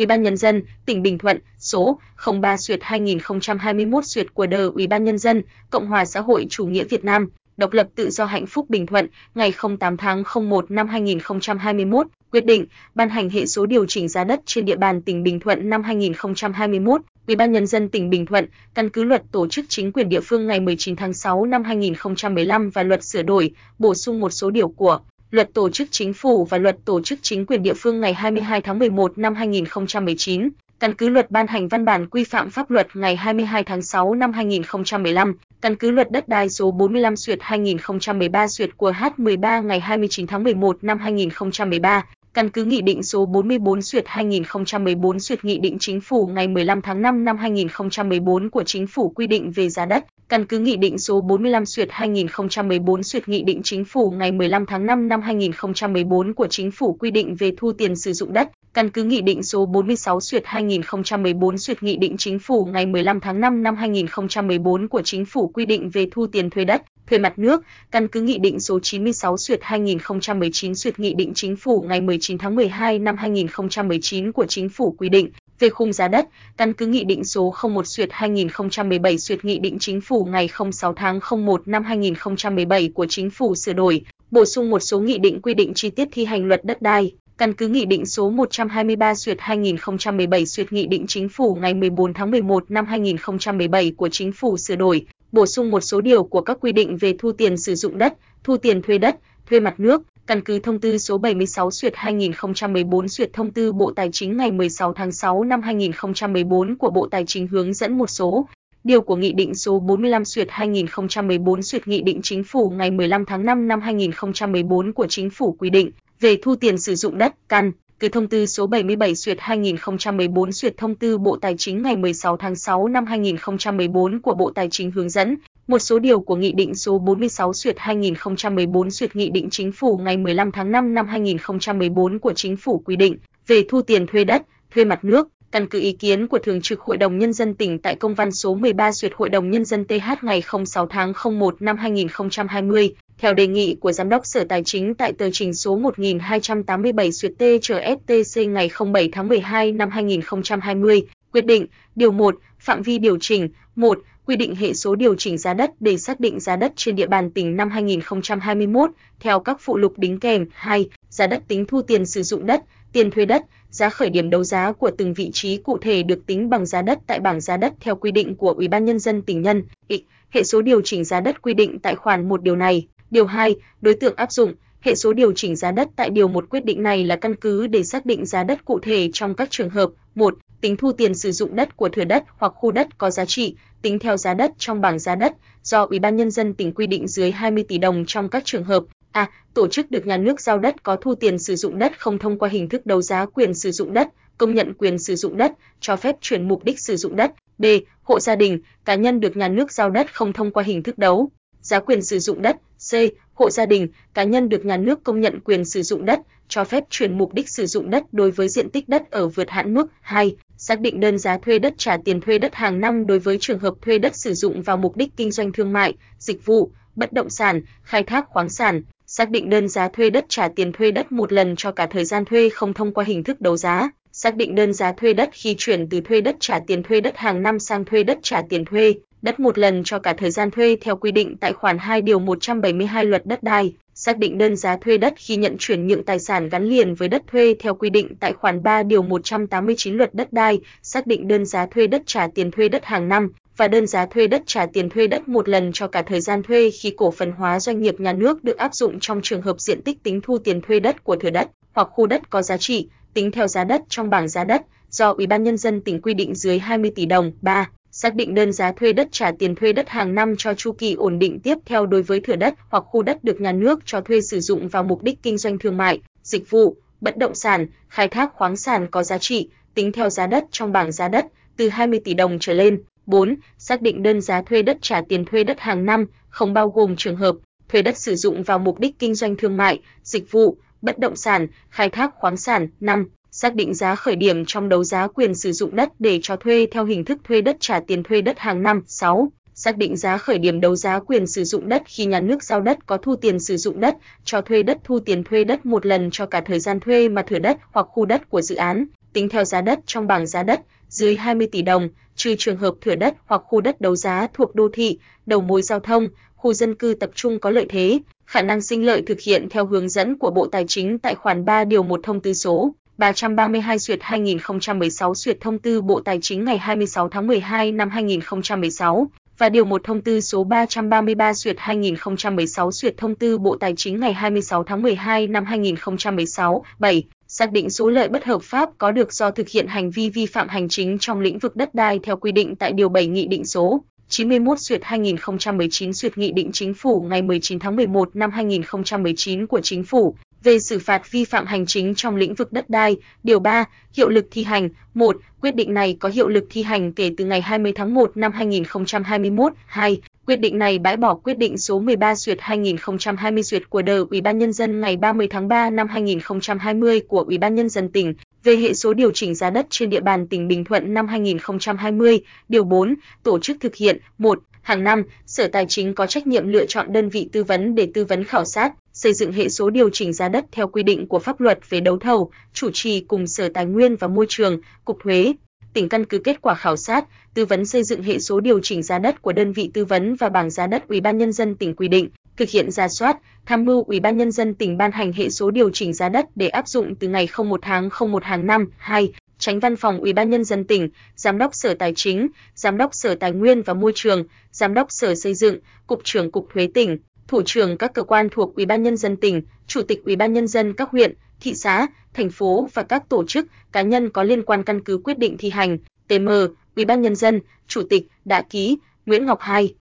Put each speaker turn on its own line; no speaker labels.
Ủy ban nhân dân tỉnh Bình Thuận số 03/2021 của đời Ủy ban nhân dân Cộng hòa xã hội chủ nghĩa Việt Nam, độc lập tự do hạnh phúc Bình Thuận ngày 08 tháng 01 năm 2021 quyết định ban hành hệ số điều chỉnh giá đất trên địa bàn tỉnh Bình Thuận năm 2021. Ủy ban nhân dân tỉnh Bình Thuận căn cứ luật tổ chức chính quyền địa phương ngày 19 tháng 6 năm 2015 và luật sửa đổi, bổ sung một số điều của Luật Tổ chức Chính phủ và Luật Tổ chức Chính quyền địa phương ngày 22 tháng 11 năm 2019, căn cứ luật ban hành văn bản quy phạm pháp luật ngày 22 tháng 6 năm 2015, căn cứ luật đất đai số 45 suyệt 2013 suyệt của H13 ngày 29 tháng 11 năm 2013, căn cứ Nghị định số 44 duyệt 2014 duyệt Nghị định Chính phủ ngày 15 tháng 5 năm 2014 của Chính phủ quy định về giá đất, căn cứ Nghị định số 45 duyệt 2014 duyệt Nghị định Chính phủ ngày 15 tháng 5 năm 2014 của Chính phủ quy định về thu tiền sử dụng đất, căn cứ Nghị định số 46 duyệt 2014 duyệt Nghị định Chính phủ ngày 15 tháng 5 năm 2014 của Chính phủ quy định về thu tiền thuê đất, thuê mặt nước, căn cứ Nghị định số 96 suyệt 2019 suyệt Nghị định Chính phủ ngày 19 tháng 12 năm 2019 của Chính phủ quy định về khung giá đất, căn cứ Nghị định số 01 suyệt 2017 suyệt Nghị định Chính phủ ngày 06 tháng 01 năm 2017 của Chính phủ sửa đổi, bổ sung một số nghị định quy định chi tiết thi hành luật đất đai, căn cứ Nghị định số 123 suyệt 2017 suyệt Nghị định Chính phủ ngày 14 tháng 11 năm 2017 của Chính phủ sửa đổi, bổ sung một số điều của các quy định về thu tiền sử dụng đất, thu tiền thuê đất, thuê mặt nước, căn cứ thông tư số 76 duyệt 2014 duyệt thông tư Bộ Tài chính ngày 16 tháng 6 năm 2014 của Bộ Tài chính hướng dẫn một số. Điều của Nghị định số 45 duyệt 2014 duyệt Nghị định Chính phủ ngày 15 tháng 5 năm 2014 của Chính phủ quy định về thu tiền sử dụng đất, căn cứ thông tư số 77 duyệt 2014 duyệt thông tư Bộ Tài chính ngày 16 tháng 6 năm 2014 của Bộ Tài chính hướng dẫn một số điều của Nghị định số 46 duyệt 2014 duyệt Nghị định Chính phủ ngày 15 tháng 5 năm 2014 của Chính phủ quy định về thu tiền thuê đất, thuê mặt nước, căn cứ ý kiến của Thường trực Hội đồng Nhân dân tỉnh tại công văn số 13 duyệt Hội đồng Nhân dân TH ngày 06 tháng 01 năm 2020, theo đề nghị của Giám đốc Sở Tài chính tại tờ trình số 1287 duyệt T STC ngày 07 tháng 12 năm 2020, quyết định, điều 1, phạm vi điều chỉnh, 1, quy định hệ số điều chỉnh giá đất để xác định giá đất trên địa bàn tỉnh năm 2021 theo các phụ lục đính kèm. 2. Giá đất tính thu tiền sử dụng đất, tiền thuê đất, giá khởi điểm đấu giá của từng vị trí cụ thể được tính bằng giá đất tại bảng giá đất theo quy định của Ủy ban nhân dân tỉnh nhân. Hệ số điều chỉnh giá đất quy định tại khoản 1 điều này. Điều 2, đối tượng áp dụng Hệ số điều chỉnh giá đất tại điều một quyết định này là căn cứ để xác định giá đất cụ thể trong các trường hợp: 1. Tính thu tiền sử dụng đất của thửa đất hoặc khu đất có giá trị, tính theo giá đất trong bảng giá đất do Ủy ban nhân dân tỉnh quy định dưới 20 tỷ đồng trong các trường hợp: A. Tổ chức được nhà nước giao đất có thu tiền sử dụng đất không thông qua hình thức đấu giá quyền sử dụng đất, công nhận quyền sử dụng đất, cho phép chuyển mục đích sử dụng đất. B. Hộ gia đình, cá nhân được nhà nước giao đất không thông qua hình thức đấu giá quyền sử dụng đất. C. Hộ gia đình, cá nhân được nhà nước công nhận quyền sử dụng đất, cho phép chuyển mục đích sử dụng đất đối với diện tích đất ở vượt hạn mức. 2. Xác định đơn giá thuê đất trả tiền thuê đất hàng năm đối với trường hợp thuê đất sử dụng vào mục đích kinh doanh thương mại, dịch vụ, bất động sản, khai thác khoáng sản, xác định đơn giá thuê đất trả tiền thuê đất một lần cho cả thời gian thuê không thông qua hình thức đấu giá, xác định đơn giá thuê đất khi chuyển từ thuê đất trả tiền thuê đất hàng năm sang thuê đất trả tiền thuê đất một lần cho cả thời gian thuê theo quy định tại khoản 2 điều 172 Luật đất đai, xác định đơn giá thuê đất khi nhận chuyển nhượng tài sản gắn liền với đất thuê theo quy định tại khoản 3 điều 189 Luật đất đai, xác định đơn giá thuê đất trả tiền thuê đất hàng năm và đơn giá thuê đất trả tiền thuê đất một lần cho cả thời gian thuê khi cổ phần hóa doanh nghiệp nhà nước được áp dụng trong trường hợp diện tích tính thu tiền thuê đất của thửa đất hoặc khu đất có giá trị, tính theo giá đất trong bảng giá đất do Ủy ban nhân dân tỉnh quy định dưới 20 tỷ đồng. 3 xác định đơn giá thuê đất trả tiền thuê đất hàng năm cho chu kỳ ổn định tiếp theo đối với thửa đất hoặc khu đất được nhà nước cho thuê sử dụng vào mục đích kinh doanh thương mại, dịch vụ, bất động sản, khai thác khoáng sản có giá trị, tính theo giá đất trong bảng giá đất từ 20 tỷ đồng trở lên. 4. Xác định đơn giá thuê đất trả tiền thuê đất hàng năm, không bao gồm trường hợp thuê đất sử dụng vào mục đích kinh doanh thương mại, dịch vụ, bất động sản, khai thác khoáng sản. 5 xác định giá khởi điểm trong đấu giá quyền sử dụng đất để cho thuê theo hình thức thuê đất trả tiền thuê đất hàng năm. 6. Xác định giá khởi điểm đấu giá quyền sử dụng đất khi nhà nước giao đất có thu tiền sử dụng đất, cho thuê đất thu tiền thuê đất một lần cho cả thời gian thuê mà thửa đất hoặc khu đất của dự án. tính theo giá đất trong bảng giá đất dưới 20 tỷ đồng, trừ trường hợp thửa đất hoặc khu đất đấu giá thuộc đô thị, đầu mối giao thông, khu dân cư tập trung có lợi thế, khả năng sinh lợi thực hiện theo hướng dẫn của Bộ Tài chính tại khoản 3 điều 1 thông tư số 332 duyệt 2016 duyệt thông tư Bộ Tài chính ngày 26 tháng 12 năm 2016 và điều 1 thông tư số 333 duyệt 2016 duyệt thông tư Bộ Tài chính ngày 26 tháng 12 năm 2016. 7. Xác định số lợi bất hợp pháp có được do thực hiện hành vi vi phạm hành chính trong lĩnh vực đất đai theo quy định tại điều 7 Nghị định số 91 duyệt 2019 duyệt Nghị định Chính phủ ngày 19 tháng 11 năm 2019 của Chính phủ về xử phạt vi phạm hành chính trong lĩnh vực đất đai, điều 3, hiệu lực thi hành. 1. Quyết định này có hiệu lực thi hành kể từ ngày 20 tháng 1 năm 2021. 2. Quyết định này bãi bỏ quyết định số 13 duyệt 2020 duyệt của Đờ Ủy ban nhân dân ngày 30 tháng 3 năm 2020 của Ủy ban nhân dân tỉnh về hệ số điều chỉnh giá đất trên địa bàn tỉnh Bình Thuận năm 2020. Điều 4. Tổ chức thực hiện. 1. Hàng năm, Sở Tài chính có trách nhiệm lựa chọn đơn vị tư vấn để tư vấn khảo sát, xây dựng hệ số điều chỉnh giá đất theo quy định của pháp luật về đấu thầu, chủ trì cùng Sở Tài nguyên và Môi trường, Cục Thuế. Tỉnh căn cứ kết quả khảo sát, tư vấn xây dựng hệ số điều chỉnh giá đất của đơn vị tư vấn và bảng giá đất Ủy ban nhân dân tỉnh quy định, thực hiện ra soát, tham mưu Ủy ban nhân dân tỉnh ban hành hệ số điều chỉnh giá đất để áp dụng từ ngày 01 tháng 01 hàng năm. 2. Tránh Văn phòng Ủy ban nhân dân tỉnh, Giám đốc Sở Tài chính, Giám đốc Sở Tài nguyên và Môi trường, Giám đốc Sở Xây dựng, Cục trưởng Cục Thuế tỉnh, thủ trưởng các cơ quan thuộc Ủy ban nhân dân tỉnh, Chủ tịch Ủy ban nhân dân các huyện, thị xã, thành phố và các tổ chức, cá nhân có liên quan căn cứ quyết định thi hành. TM, Ủy ban nhân dân, Chủ tịch đã ký Nguyễn Ngọc Hai